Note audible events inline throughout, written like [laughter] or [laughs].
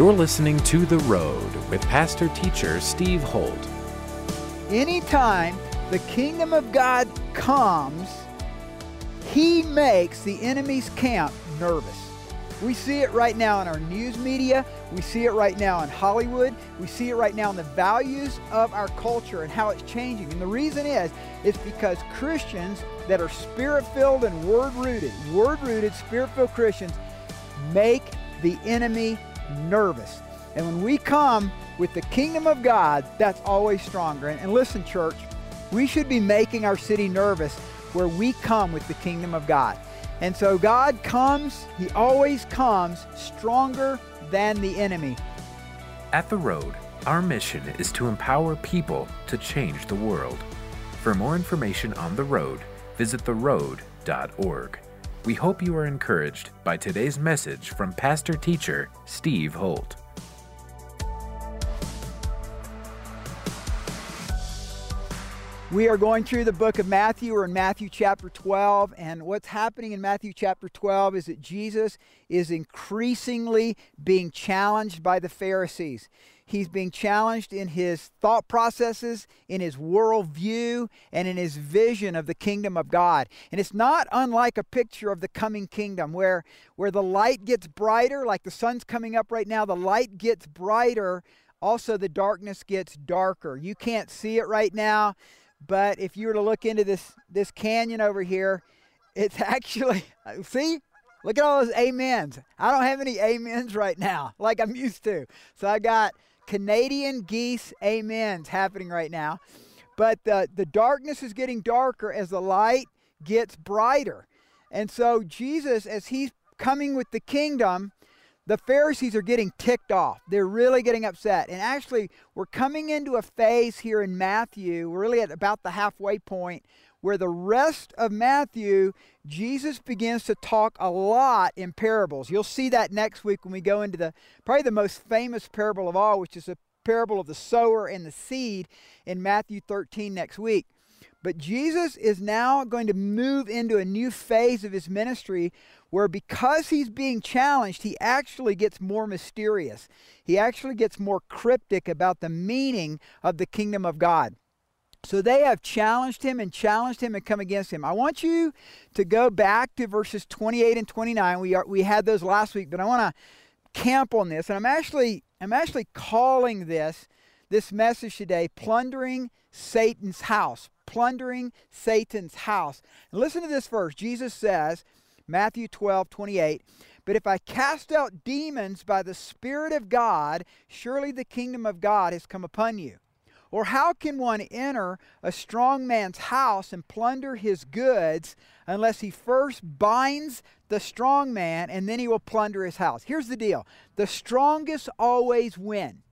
You're listening to The Road with pastor teacher Steve Holt. Anytime the kingdom of God comes, he makes the enemy's camp nervous. We see it right now in our news media. We see it right now in Hollywood. We see it right now in the values of our culture and how it's changing. And the reason is, it's because Christians that are spirit filled and word rooted, word rooted, spirit filled Christians make the enemy nervous. And when we come with the kingdom of God, that's always stronger. And, and listen, church, we should be making our city nervous where we come with the kingdom of God. And so God comes, He always comes stronger than the enemy. At The Road, our mission is to empower people to change the world. For more information on The Road, visit theroad.org. We hope you are encouraged by today's message from pastor teacher Steve Holt. We are going through the book of Matthew. We're in Matthew chapter 12. And what's happening in Matthew chapter 12 is that Jesus is increasingly being challenged by the Pharisees. He's being challenged in his thought processes, in his worldview, and in his vision of the kingdom of God. And it's not unlike a picture of the coming kingdom where, where the light gets brighter, like the sun's coming up right now, the light gets brighter. Also, the darkness gets darker. You can't see it right now but if you were to look into this this canyon over here, it's [laughs] actually see look at all those amens. I don't have any amens right now like I'm used to. So I got Canadian geese amens happening right now. But the, the darkness is getting darker as the light gets brighter. And so Jesus, as he's coming with the kingdom, the Pharisees are getting ticked off. They're really getting upset. And actually, we're coming into a phase here in Matthew, we're really at about the halfway point, where the rest of Matthew, Jesus begins to talk a lot in parables. You'll see that next week when we go into the probably the most famous parable of all, which is the parable of the sower and the seed in Matthew 13 next week. But Jesus is now going to move into a new phase of his ministry where because he's being challenged, he actually gets more mysterious. He actually gets more cryptic about the meaning of the kingdom of God. So they have challenged him and challenged him and come against him. I want you to go back to verses 28 and 29. We are, we had those last week, but I want to camp on this. And I'm actually I'm actually calling this this message today plundering Satan's house. Plundering Satan's house. And listen to this verse. Jesus says, Matthew 12, 28. But if I cast out demons by the Spirit of God, surely the kingdom of God has come upon you. Or how can one enter a strong man's house and plunder his goods unless he first binds the strong man and then he will plunder his house? Here's the deal the strongest always win.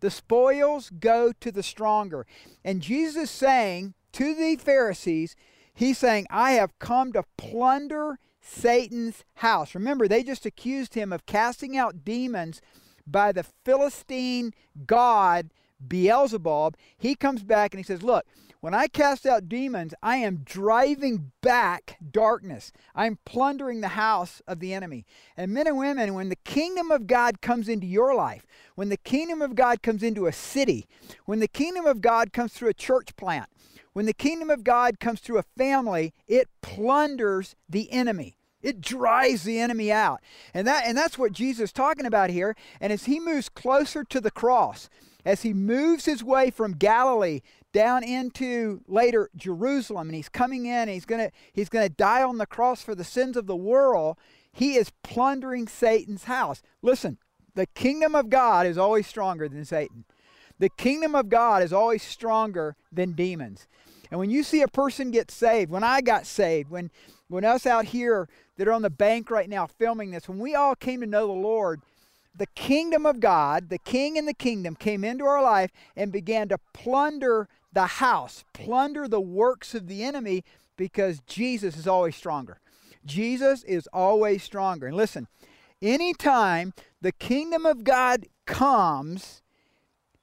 The spoils go to the stronger. And Jesus is saying to the Pharisees, He's saying, I have come to plunder Satan's house. Remember, they just accused him of casting out demons by the Philistine god Beelzebub. He comes back and he says, Look, when I cast out demons, I am driving back darkness. I'm plundering the house of the enemy. And men and women, when the kingdom of God comes into your life, when the kingdom of God comes into a city, when the kingdom of God comes through a church plant, when the kingdom of God comes through a family, it plunders the enemy. It drives the enemy out. And that and that's what Jesus is talking about here. And as he moves closer to the cross, as he moves his way from Galilee down into later Jerusalem and he's coming in and he's going to he's going to die on the cross for the sins of the world, he is plundering Satan's house. Listen, the kingdom of God is always stronger than Satan. The kingdom of God is always stronger than demons. And when you see a person get saved, when I got saved, when when us out here that are on the bank right now filming this, when we all came to know the Lord, the kingdom of God, the king and the kingdom came into our life and began to plunder the house, plunder the works of the enemy because Jesus is always stronger. Jesus is always stronger. And listen, anytime the kingdom of God comes,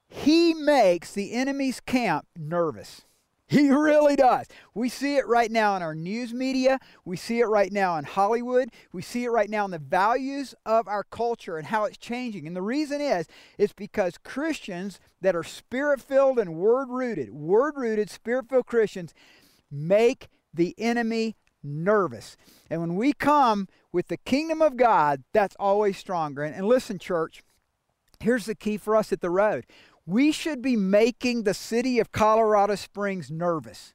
he makes the enemy's camp nervous. [laughs] He really does. We see it right now in our news media. We see it right now in Hollywood. We see it right now in the values of our culture and how it's changing. And the reason is, it's because Christians that are spirit filled and word rooted, word rooted, spirit filled Christians make the enemy nervous. And when we come with the kingdom of God, that's always stronger. And, and listen, church, here's the key for us at the road we should be making the city of Colorado Springs nervous.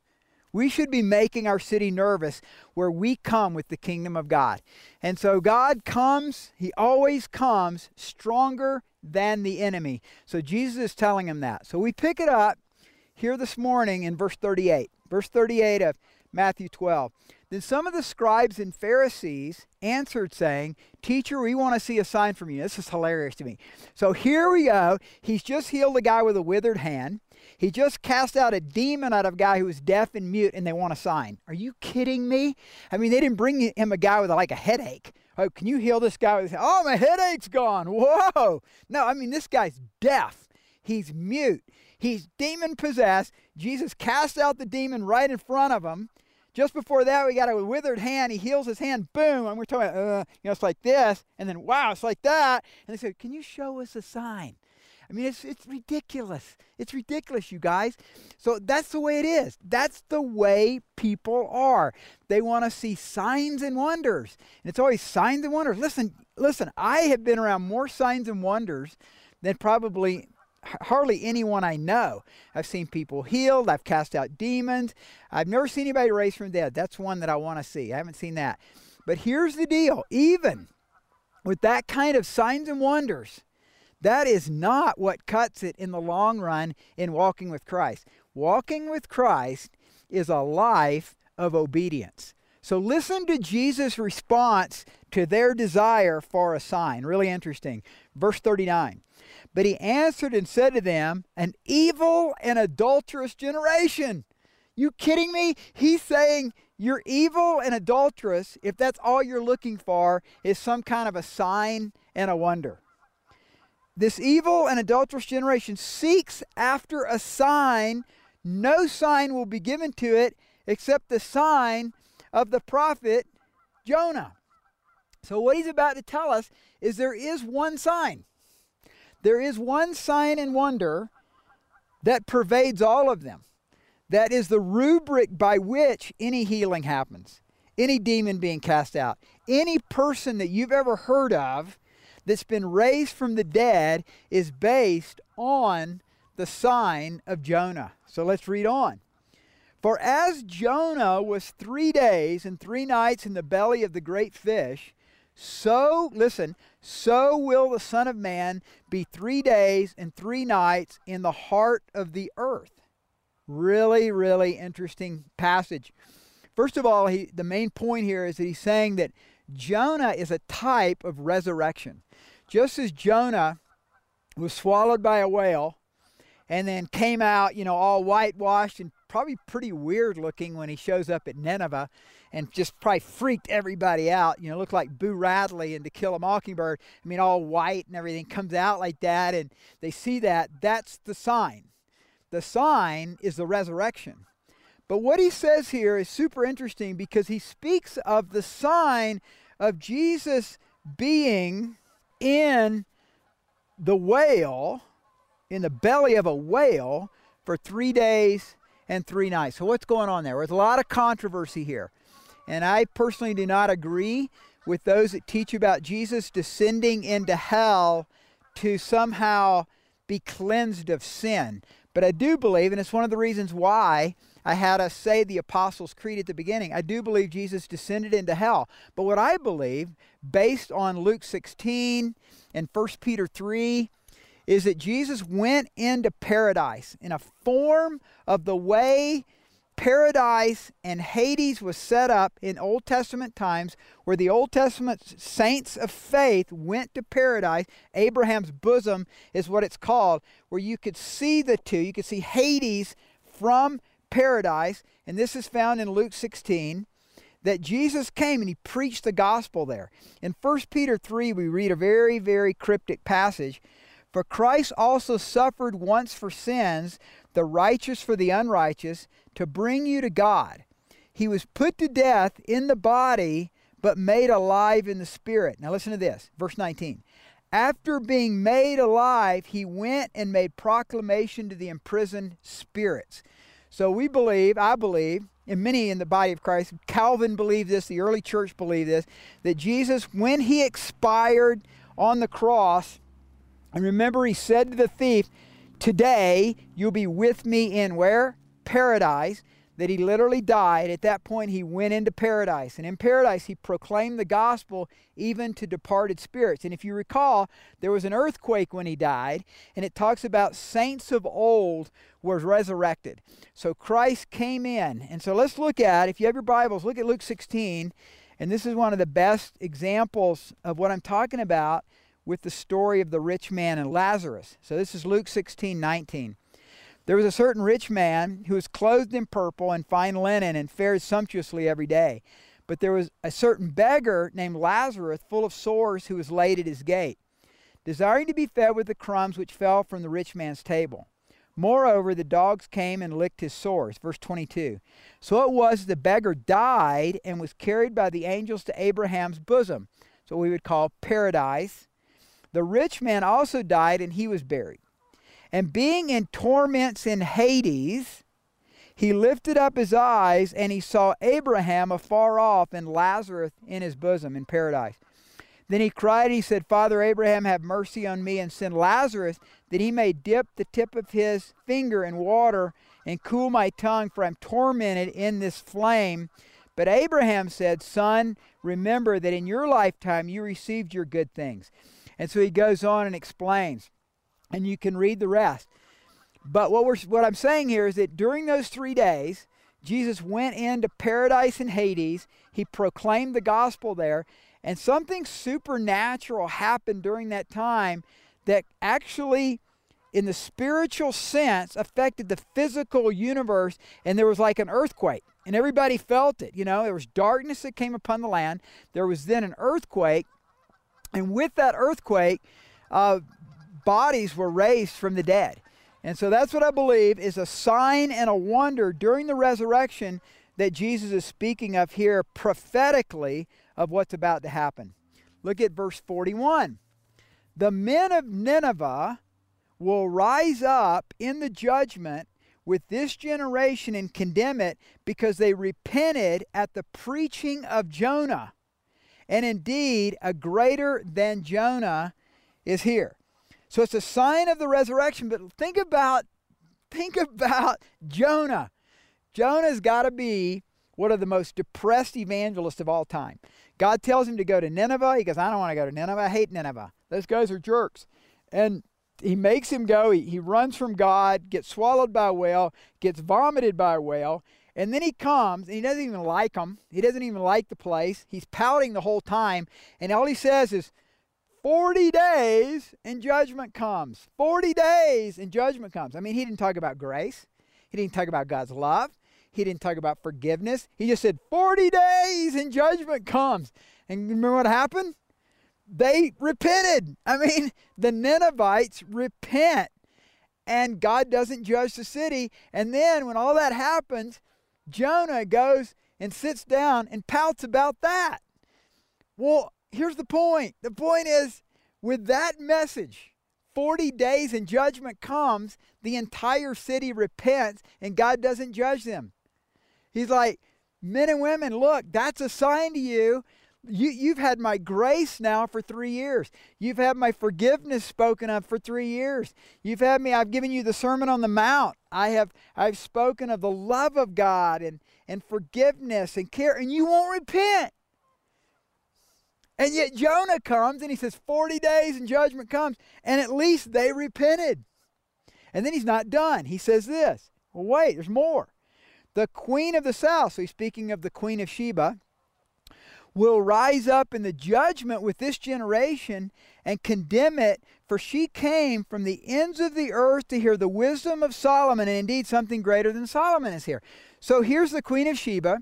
We should be making our city nervous where we come with the kingdom of God. And so God comes, He always comes stronger than the enemy. So Jesus is telling him that. So we pick it up here this morning in verse 38. Verse 38 of Matthew 12. Then some of the scribes and Pharisees answered, saying, Teacher, we want to see a sign from you. This is hilarious to me. So here we go. He's just healed a guy with a withered hand. He just cast out a demon out of a guy who was deaf and mute, and they want a sign. Are you kidding me? I mean, they didn't bring him a guy with like a headache. Oh, can you heal this guy? Oh, my headache's gone. Whoa! No, I mean this guy's deaf. He's mute. He's demon possessed. Jesus cast out the demon right in front of him. Just before that, we got a withered hand. He heals his hand. Boom. And we're talking uh, you know, it's like this. And then, wow, it's like that. And they said, Can you show us a sign? I mean, it's, it's ridiculous. It's ridiculous, you guys. So that's the way it is. That's the way people are. They want to see signs and wonders. And it's always signs and wonders. Listen, listen, I have been around more signs and wonders than probably hardly anyone I know. I've seen people healed. I've cast out demons. I've never seen anybody raised from dead. That's one that I want to see. I haven't seen that. But here's the deal even with that kind of signs and wonders, that is not what cuts it in the long run in walking with Christ. Walking with Christ is a life of obedience. So listen to Jesus' response to their desire for a sign. Really interesting. Verse 39. But he answered and said to them, An evil and adulterous generation. You kidding me? He's saying you're evil and adulterous if that's all you're looking for is some kind of a sign and a wonder. This evil and adulterous generation seeks after a sign. No sign will be given to it except the sign of the prophet Jonah. So, what he's about to tell us is there is one sign. There is one sign and wonder that pervades all of them. That is the rubric by which any healing happens, any demon being cast out, any person that you've ever heard of that's been raised from the dead is based on the sign of Jonah. So let's read on. For as Jonah was three days and three nights in the belly of the great fish, so, listen, so will the Son of Man be three days and three nights in the heart of the earth. Really, really interesting passage. First of all, he, the main point here is that he's saying that Jonah is a type of resurrection. Just as Jonah was swallowed by a whale and then came out, you know, all whitewashed and probably pretty weird looking when he shows up at Nineveh and just probably freaked everybody out. You know, looked like Boo Radley in To Kill a Mockingbird. I mean, all white and everything comes out like that, and they see that. That's the sign. The sign is the resurrection. But what he says here is super interesting because he speaks of the sign of Jesus being in the whale, in the belly of a whale, for three days and three nights. So, what's going on there? There's a lot of controversy here. And I personally do not agree with those that teach about Jesus descending into hell to somehow be cleansed of sin. But I do believe, and it's one of the reasons why I had us say the Apostles' Creed at the beginning, I do believe Jesus descended into hell. But what I believe, based on Luke 16 and 1 Peter 3, is that Jesus went into paradise in a form of the way paradise and Hades was set up in Old Testament times where the Old Testament saints of faith went to paradise. Abraham's bosom is what it's called, where you could see the two. You could see Hades from paradise, and this is found in Luke 16. That Jesus came and he preached the gospel there. In 1 Peter 3, we read a very, very cryptic passage. For Christ also suffered once for sins, the righteous for the unrighteous, to bring you to God. He was put to death in the body, but made alive in the spirit. Now listen to this, verse 19. After being made alive, he went and made proclamation to the imprisoned spirits. So we believe, I believe, and many in the body of Christ, Calvin believed this, the early church believed this, that Jesus, when he expired on the cross, and remember, he said to the thief, Today you'll be with me in where? Paradise that he literally died. At that point, he went into paradise. And in paradise, he proclaimed the gospel even to departed spirits. And if you recall, there was an earthquake when he died, and it talks about saints of old were resurrected. So Christ came in. And so let's look at, if you have your Bibles, look at Luke 16. And this is one of the best examples of what I'm talking about with the story of the rich man and Lazarus. So this is Luke 16 19. There was a certain rich man who was clothed in purple and fine linen and fared sumptuously every day. But there was a certain beggar named Lazarus, full of sores, who was laid at his gate, desiring to be fed with the crumbs which fell from the rich man's table. Moreover, the dogs came and licked his sores. Verse 22. So it was the beggar died and was carried by the angels to Abraham's bosom. So we would call paradise. The rich man also died and he was buried. And being in torments in Hades, he lifted up his eyes and he saw Abraham afar off and Lazarus in his bosom in paradise. Then he cried, he said, Father Abraham, have mercy on me and send Lazarus that he may dip the tip of his finger in water and cool my tongue, for I'm tormented in this flame. But Abraham said, Son, remember that in your lifetime you received your good things. And so he goes on and explains and you can read the rest. But what we're what I'm saying here is that during those 3 days, Jesus went into paradise and Hades. He proclaimed the gospel there, and something supernatural happened during that time that actually in the spiritual sense affected the physical universe and there was like an earthquake and everybody felt it you know there was darkness that came upon the land there was then an earthquake and with that earthquake uh, bodies were raised from the dead. And so that's what I believe is a sign and a wonder during the resurrection that Jesus is speaking of here prophetically of what's about to happen. Look at verse 41. The men of Nineveh will rise up in the judgment with this generation and condemn it because they repented at the preaching of Jonah. And indeed, a greater than Jonah is here. So it's a sign of the resurrection. But think about, think about Jonah. Jonah's got to be one of the most depressed evangelists of all time. God tells him to go to Nineveh. He goes, I don't want to go to Nineveh. I hate Nineveh. Those guys are jerks. And he makes him go. He, he runs from God, gets swallowed by a whale, gets vomited by a whale. And then he comes and he doesn't even like them. He doesn't even like the place. He's pouting the whole time. And all he says is, 40 days and judgment comes. 40 days and judgment comes. I mean, he didn't talk about grace. He didn't talk about God's love. He didn't talk about forgiveness. He just said 40 days and judgment comes. And remember what happened? They repented. I mean, [laughs] the Ninevites repent and God doesn't judge the city. And then when all that happens, Jonah goes and sits down and pouts about that. Well, here's the point the point is, with that message, 40 days and judgment comes, the entire city repents and God doesn't judge them. He's like, men and women, look, that's a sign to you. You, you've had my grace now for three years. You've had my forgiveness spoken of for three years. You've had me, I've given you the Sermon on the Mount. I have I've spoken of the love of God and, and forgiveness and care, and you won't repent. And yet Jonah comes and he says, 40 days and judgment comes, and at least they repented. And then he's not done. He says this well, wait, there's more. The queen of the south, so he's speaking of the queen of Sheba, will rise up in the judgment with this generation and condemn it, for she came from the ends of the earth to hear the wisdom of Solomon, and indeed something greater than Solomon is here. So here's the queen of Sheba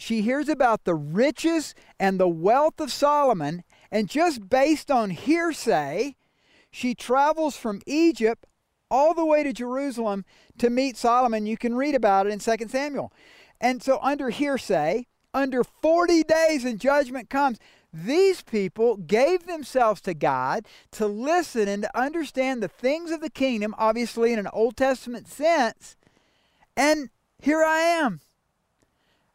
she hears about the riches and the wealth of Solomon, and just based on hearsay, she travels from Egypt all the way to Jerusalem to meet Solomon. You can read about it in 2 Samuel. And so, under hearsay, under 40 days and judgment comes, these people gave themselves to God to listen and to understand the things of the kingdom, obviously in an Old Testament sense. And here I am.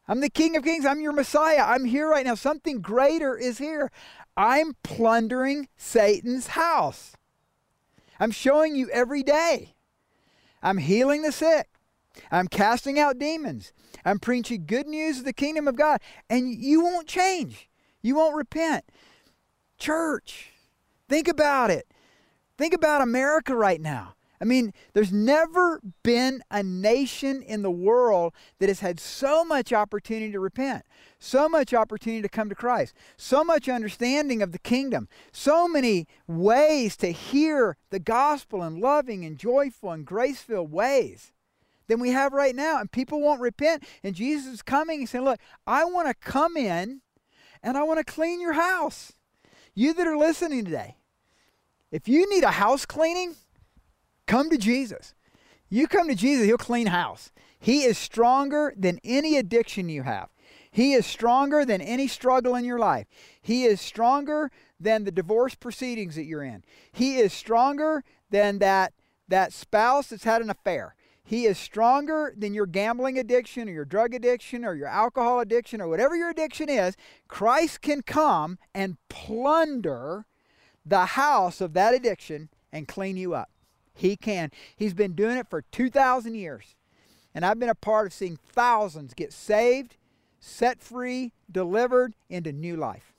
I'm the King of Kings. I'm your Messiah. I'm here right now. Something greater is here. I'm plundering Satan's house. I'm showing you every day. I'm healing the sick. I'm casting out demons. I'm preaching good news of the kingdom of God. And you won't change. You won't repent. Church, think about it. Think about America right now. I mean, there's never been a nation in the world that has had so much opportunity to repent, so much opportunity to come to Christ, so much understanding of the kingdom, so many ways to hear the gospel in loving and joyful and grace filled ways than we have right now. And people won't repent. And Jesus is coming and saying, Look, I want to come in and I want to clean your house. You that are listening today, if you need a house cleaning, come to Jesus. You come to Jesus, He'll clean house. He is stronger than any addiction you have. He is stronger than any struggle in your life. He is stronger than the divorce proceedings that you're in. He is stronger than that, that spouse that's had an affair. He is stronger than your gambling addiction or your drug addiction or your alcohol addiction or whatever your addiction is. Christ can come and plunder the house of that addiction and clean you up. He can. He's been doing it for 2,000 years. And I've been a part of seeing thousands get saved, set free, delivered into new life.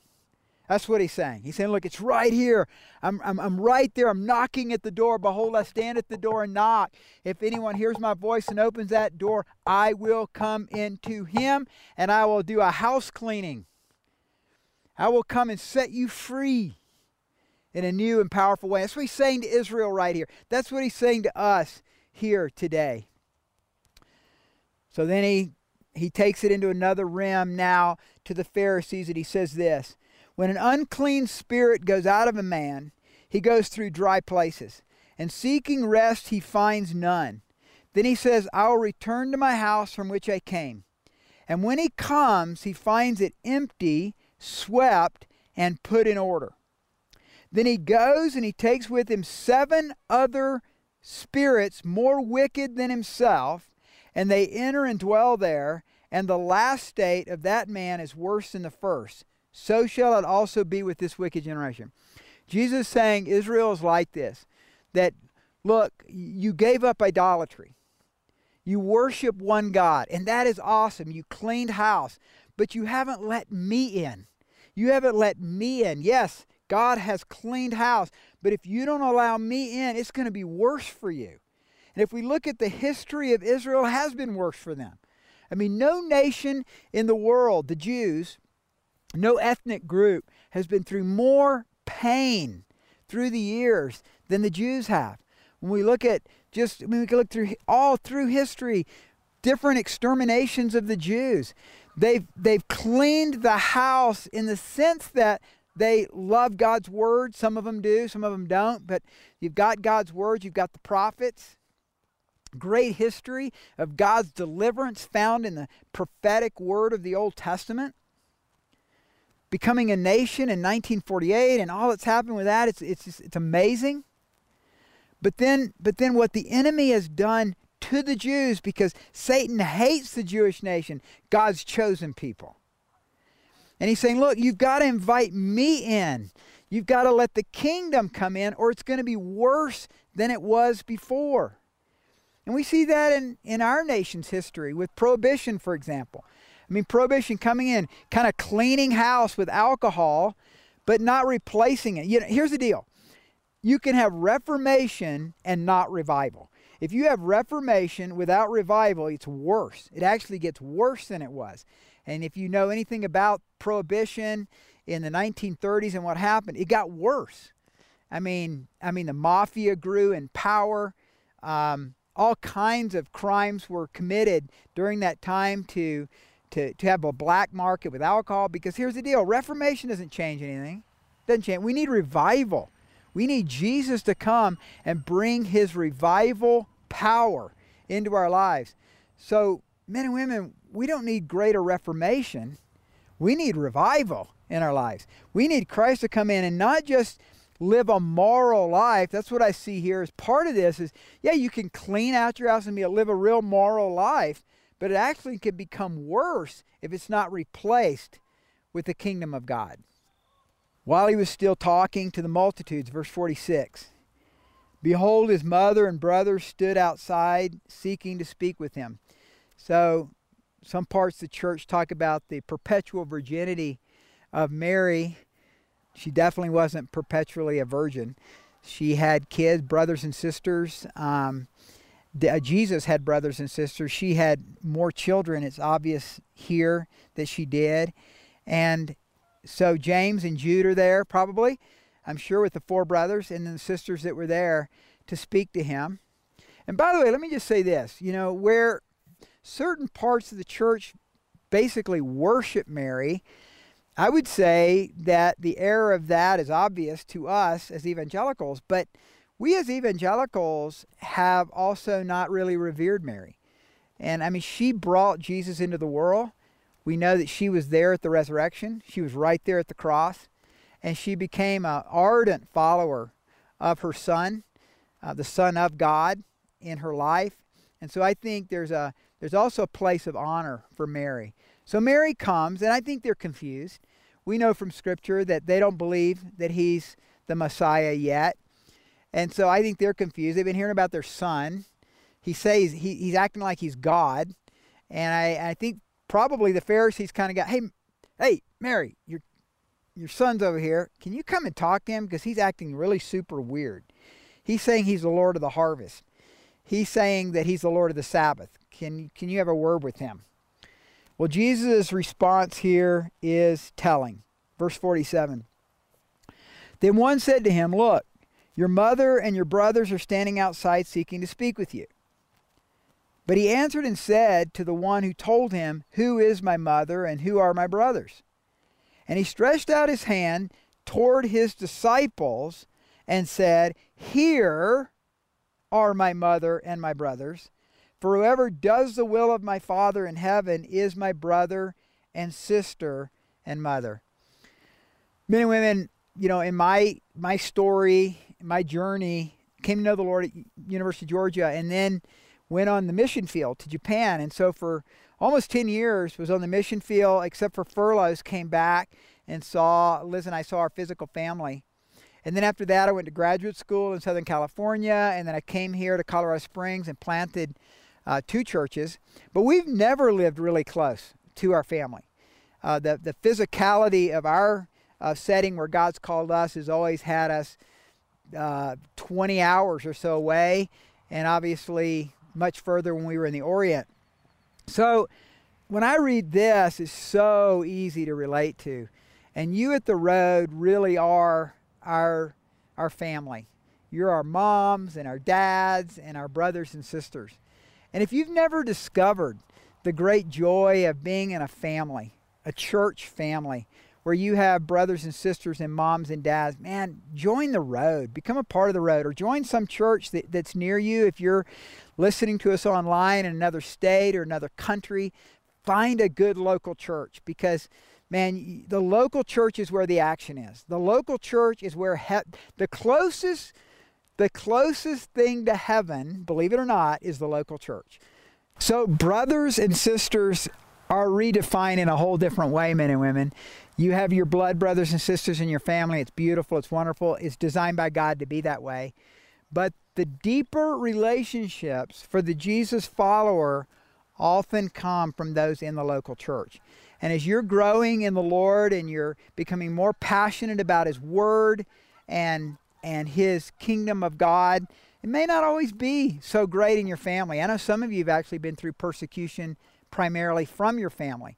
That's what he's saying. He's saying, Look, it's right here. I'm, I'm, I'm right there. I'm knocking at the door. Behold, I stand at the door and knock. If anyone hears my voice and opens that door, I will come into him and I will do a house cleaning. I will come and set you free in a new and powerful way. That's what he's saying to Israel right here. That's what he's saying to us here today. So then he he takes it into another realm now to the Pharisees and he says this when an unclean spirit goes out of a man, he goes through dry places, and seeking rest he finds none. Then he says, I will return to my house from which I came. And when he comes, he finds it empty, swept, and put in order. Then he goes and he takes with him seven other spirits more wicked than himself, and they enter and dwell there. And the last state of that man is worse than the first so shall it also be with this wicked generation. Jesus saying Israel is like this that, look, you gave up idolatry. You worship one God, and that is awesome. You cleaned house, but you haven't let me in. You haven't let me in. Yes, God has cleaned house, but if you don't allow me in, it's going to be worse for you. And if we look at the history of Israel, has been worse for them. I mean, no nation in the world, the Jews, no ethnic group has been through more pain through the years than the Jews have. When we look at just, I mean, we can look through all through history, different exterminations of the Jews. They've, they've cleaned the house in the sense that they love God's word. Some of them do, some of them don't. But you've got God's word, you've got the prophets. Great history of God's deliverance found in the prophetic word of the Old Testament becoming a nation in 1948 and all that's happened with that it's it's just, it's amazing. But then but then what the enemy has done to the Jews because Satan hates the Jewish nation God's chosen people. And he's saying look you've got to invite me in. You've got to let the kingdom come in or it's going to be worse than it was before. And we see that in, in our nation's history with prohibition for example I mean, prohibition coming in, kind of cleaning house with alcohol, but not replacing it. You know, here's the deal you can have reformation and not revival. If you have reformation without revival, it's worse. It actually gets worse than it was. And if you know anything about prohibition in the 1930s and what happened, it got worse. I mean, I mean, the mafia grew in power. Um, all kinds of crimes were committed during that time to to, to have a black market with alcohol because here's the deal Reformation doesn't change anything. Doesn't change. We need revival. We need Jesus to come and bring his revival power into our lives. So, men and women, we don't need greater reformation. We need revival in our lives. We need Christ to come in and not just live a moral life. That's what I see here as part of this is yeah, you can clean out your house and be live a real moral life, but it actually can become worse if it's not replaced with the kingdom of God. While he was still talking to the multitudes, verse 46, behold, his mother and brothers stood outside seeking to speak with him. So, some parts of the church talk about the perpetual virginity of Mary. She definitely wasn't perpetually a virgin. She had kids, brothers and sisters. Um, Uh, Jesus had brothers and sisters. She had more children. It's obvious here that she did. And so James and Jude are there, probably, I'm sure, with the four brothers and the sisters that were there to speak to him. And by the way, let me just say this you know, where certain parts of the church basically worship Mary, I would say that the error of that is obvious to us as evangelicals, but we as evangelicals have also not really revered Mary. And I mean, she brought Jesus into the world. We know that she was there at the resurrection, she was right there at the cross, and she became an ardent follower of her son, uh, the Son of God, in her life. And so I think there's a there's also a place of honor for Mary. So Mary comes, and I think they're confused. We know from Scripture that they don't believe that he's the Messiah yet. And so I think they're confused. They've been hearing about their son. He says he, he's acting like he's God. And I, I think probably the Pharisees kind of got, hey, hey, Mary, your, your son's over here. Can you come and talk to him? Because he's acting really super weird. He's saying he's the Lord of the harvest. He's saying that he's the Lord of the Sabbath. Can, can you have a word with him? Well, Jesus' response here is telling. Verse 47. Then one said to him, Look, your mother and your brothers are standing outside seeking to speak with you. But he answered and said to the one who told him, Who is my mother and who are my brothers? And he stretched out his hand toward his disciples and said, Here are my mother and my brothers. For whoever does the will of my Father in heaven is my brother and sister and mother. Men and women, you know, in my my story, my journey, came to know the Lord at University of Georgia, and then went on the mission field to Japan. And so for almost 10 years was on the mission field, except for furloughs, came back and saw, Liz and I saw our physical family. And then after that, I went to graduate school in Southern California, and then I came here to Colorado Springs and planted uh, two churches. But we've never lived really close to our family. Uh, the, the physicality of our uh, setting where God's called us has always had us uh, 20 hours or so away, and obviously much further when we were in the Orient. So when I read this, it's so easy to relate to. And you at the road really are our, our family. You're our moms and our dads and our brothers and sisters. And if you've never discovered the great joy of being in a family, a church family, where you have brothers and sisters and moms and dads, man, join the road. Become a part of the road or join some church that, that's near you. If you're listening to us online in another state or another country, find a good local church because man, the local church is where the action is. The local church is where he- the closest the closest thing to heaven, believe it or not, is the local church. So brothers and sisters are redefined in a whole different way, men and women. You have your blood brothers and sisters in your family. It's beautiful. It's wonderful. It's designed by God to be that way. But the deeper relationships for the Jesus follower often come from those in the local church. And as you're growing in the Lord and you're becoming more passionate about His Word and and His kingdom of God, it may not always be so great in your family. I know some of you have actually been through persecution primarily from your family.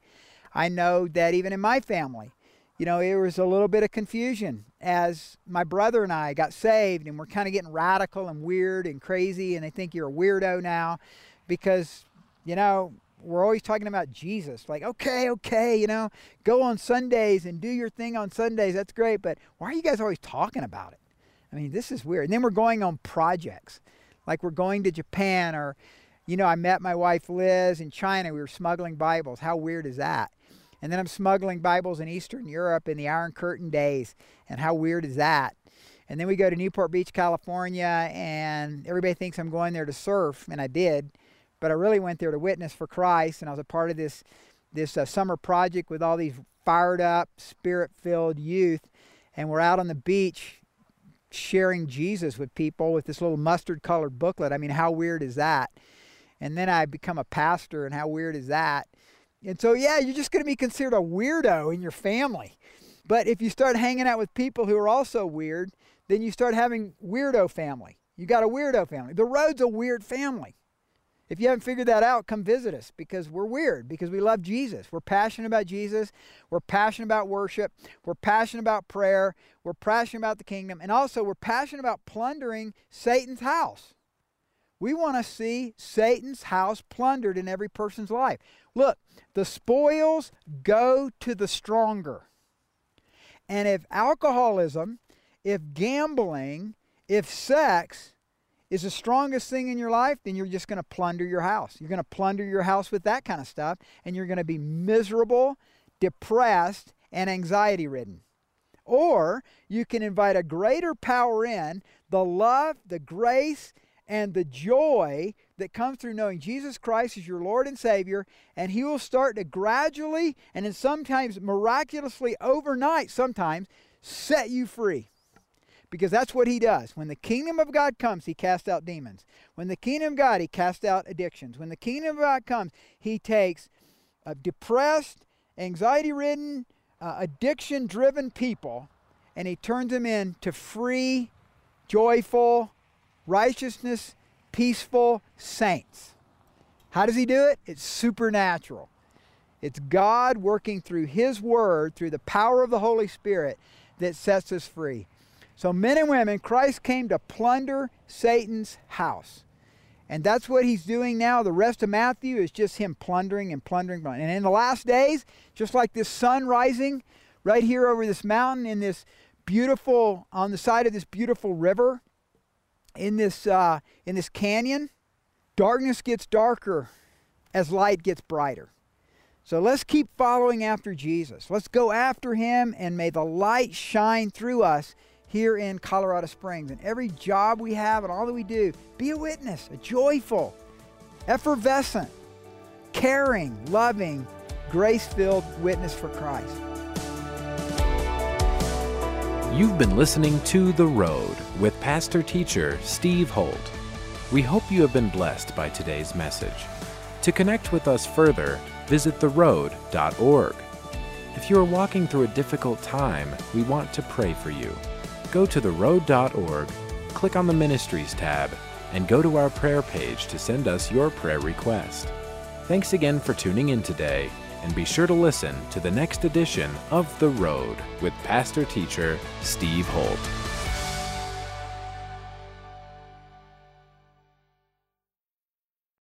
I know that even in my family, you know, it was a little bit of confusion as my brother and I got saved and we're kind of getting radical and weird and crazy and they think you're a weirdo now because, you know, we're always talking about Jesus. Like, okay, okay, you know, go on Sundays and do your thing on Sundays. That's great. But why are you guys always talking about it? I mean, this is weird. And then we're going on projects, like we're going to Japan or, you know, I met my wife Liz in China. We were smuggling Bibles. How weird is that? And then I'm smuggling Bibles in Eastern Europe in the Iron Curtain days. And how weird is that? And then we go to Newport Beach, California, and everybody thinks I'm going there to surf, and I did, but I really went there to witness for Christ, and I was a part of this this uh, summer project with all these fired up, spirit-filled youth, and we're out on the beach sharing Jesus with people with this little mustard-colored booklet. I mean, how weird is that? And then I become a pastor, and how weird is that? And so, yeah, you're just going to be considered a weirdo in your family. But if you start hanging out with people who are also weird, then you start having weirdo family. You got a weirdo family. The road's a weird family. If you haven't figured that out, come visit us because we're weird, because we love Jesus. We're passionate about Jesus. We're passionate about worship. We're passionate about prayer. We're passionate about the kingdom. And also, we're passionate about plundering Satan's house. We want to see Satan's house plundered in every person's life. Look, the spoils go to the stronger. And if alcoholism if gambling, if sex is the strongest thing in your life, then you're just going to plunder your house. You're going to plunder your house with that kind of stuff, and you're going to be miserable, depressed, and anxiety ridden. Or you can invite a greater power in, the love, the grace, and the joy that comes through knowing Jesus Christ is your Lord and Savior, and He will start to gradually and then sometimes miraculously overnight, sometimes set you free because that's what he does. When the kingdom of God comes, he casts out demons. When the kingdom of God, he casts out addictions. When the kingdom of God comes, he takes uh, depressed, anxiety ridden, uh, addiction driven people and he turns them into free, joyful, righteousness, peaceful saints. How does he do it? It's supernatural. It's God working through his word, through the power of the Holy Spirit, that sets us free. So, men and women, Christ came to plunder Satan's house. And that's what he's doing now. The rest of Matthew is just him plundering and plundering. And in the last days, just like this sun rising right here over this mountain in this beautiful, on the side of this beautiful river, in this, uh, in this canyon, darkness gets darker as light gets brighter. So let's keep following after Jesus. Let's go after him, and may the light shine through us here in Colorado Springs. And every job we have and all that we do, be a witness, a joyful, effervescent, caring, loving, grace filled witness for Christ. You've been listening to The Road with pastor teacher Steve Holt. We hope you have been blessed by today's message. To connect with us further, visit theroad.org. If you are walking through a difficult time, we want to pray for you go to theroad.org, click on the Ministries tab, and go to our prayer page to send us your prayer request. Thanks again for tuning in today, and be sure to listen to the next edition of The Road with Pastor Teacher Steve Holt.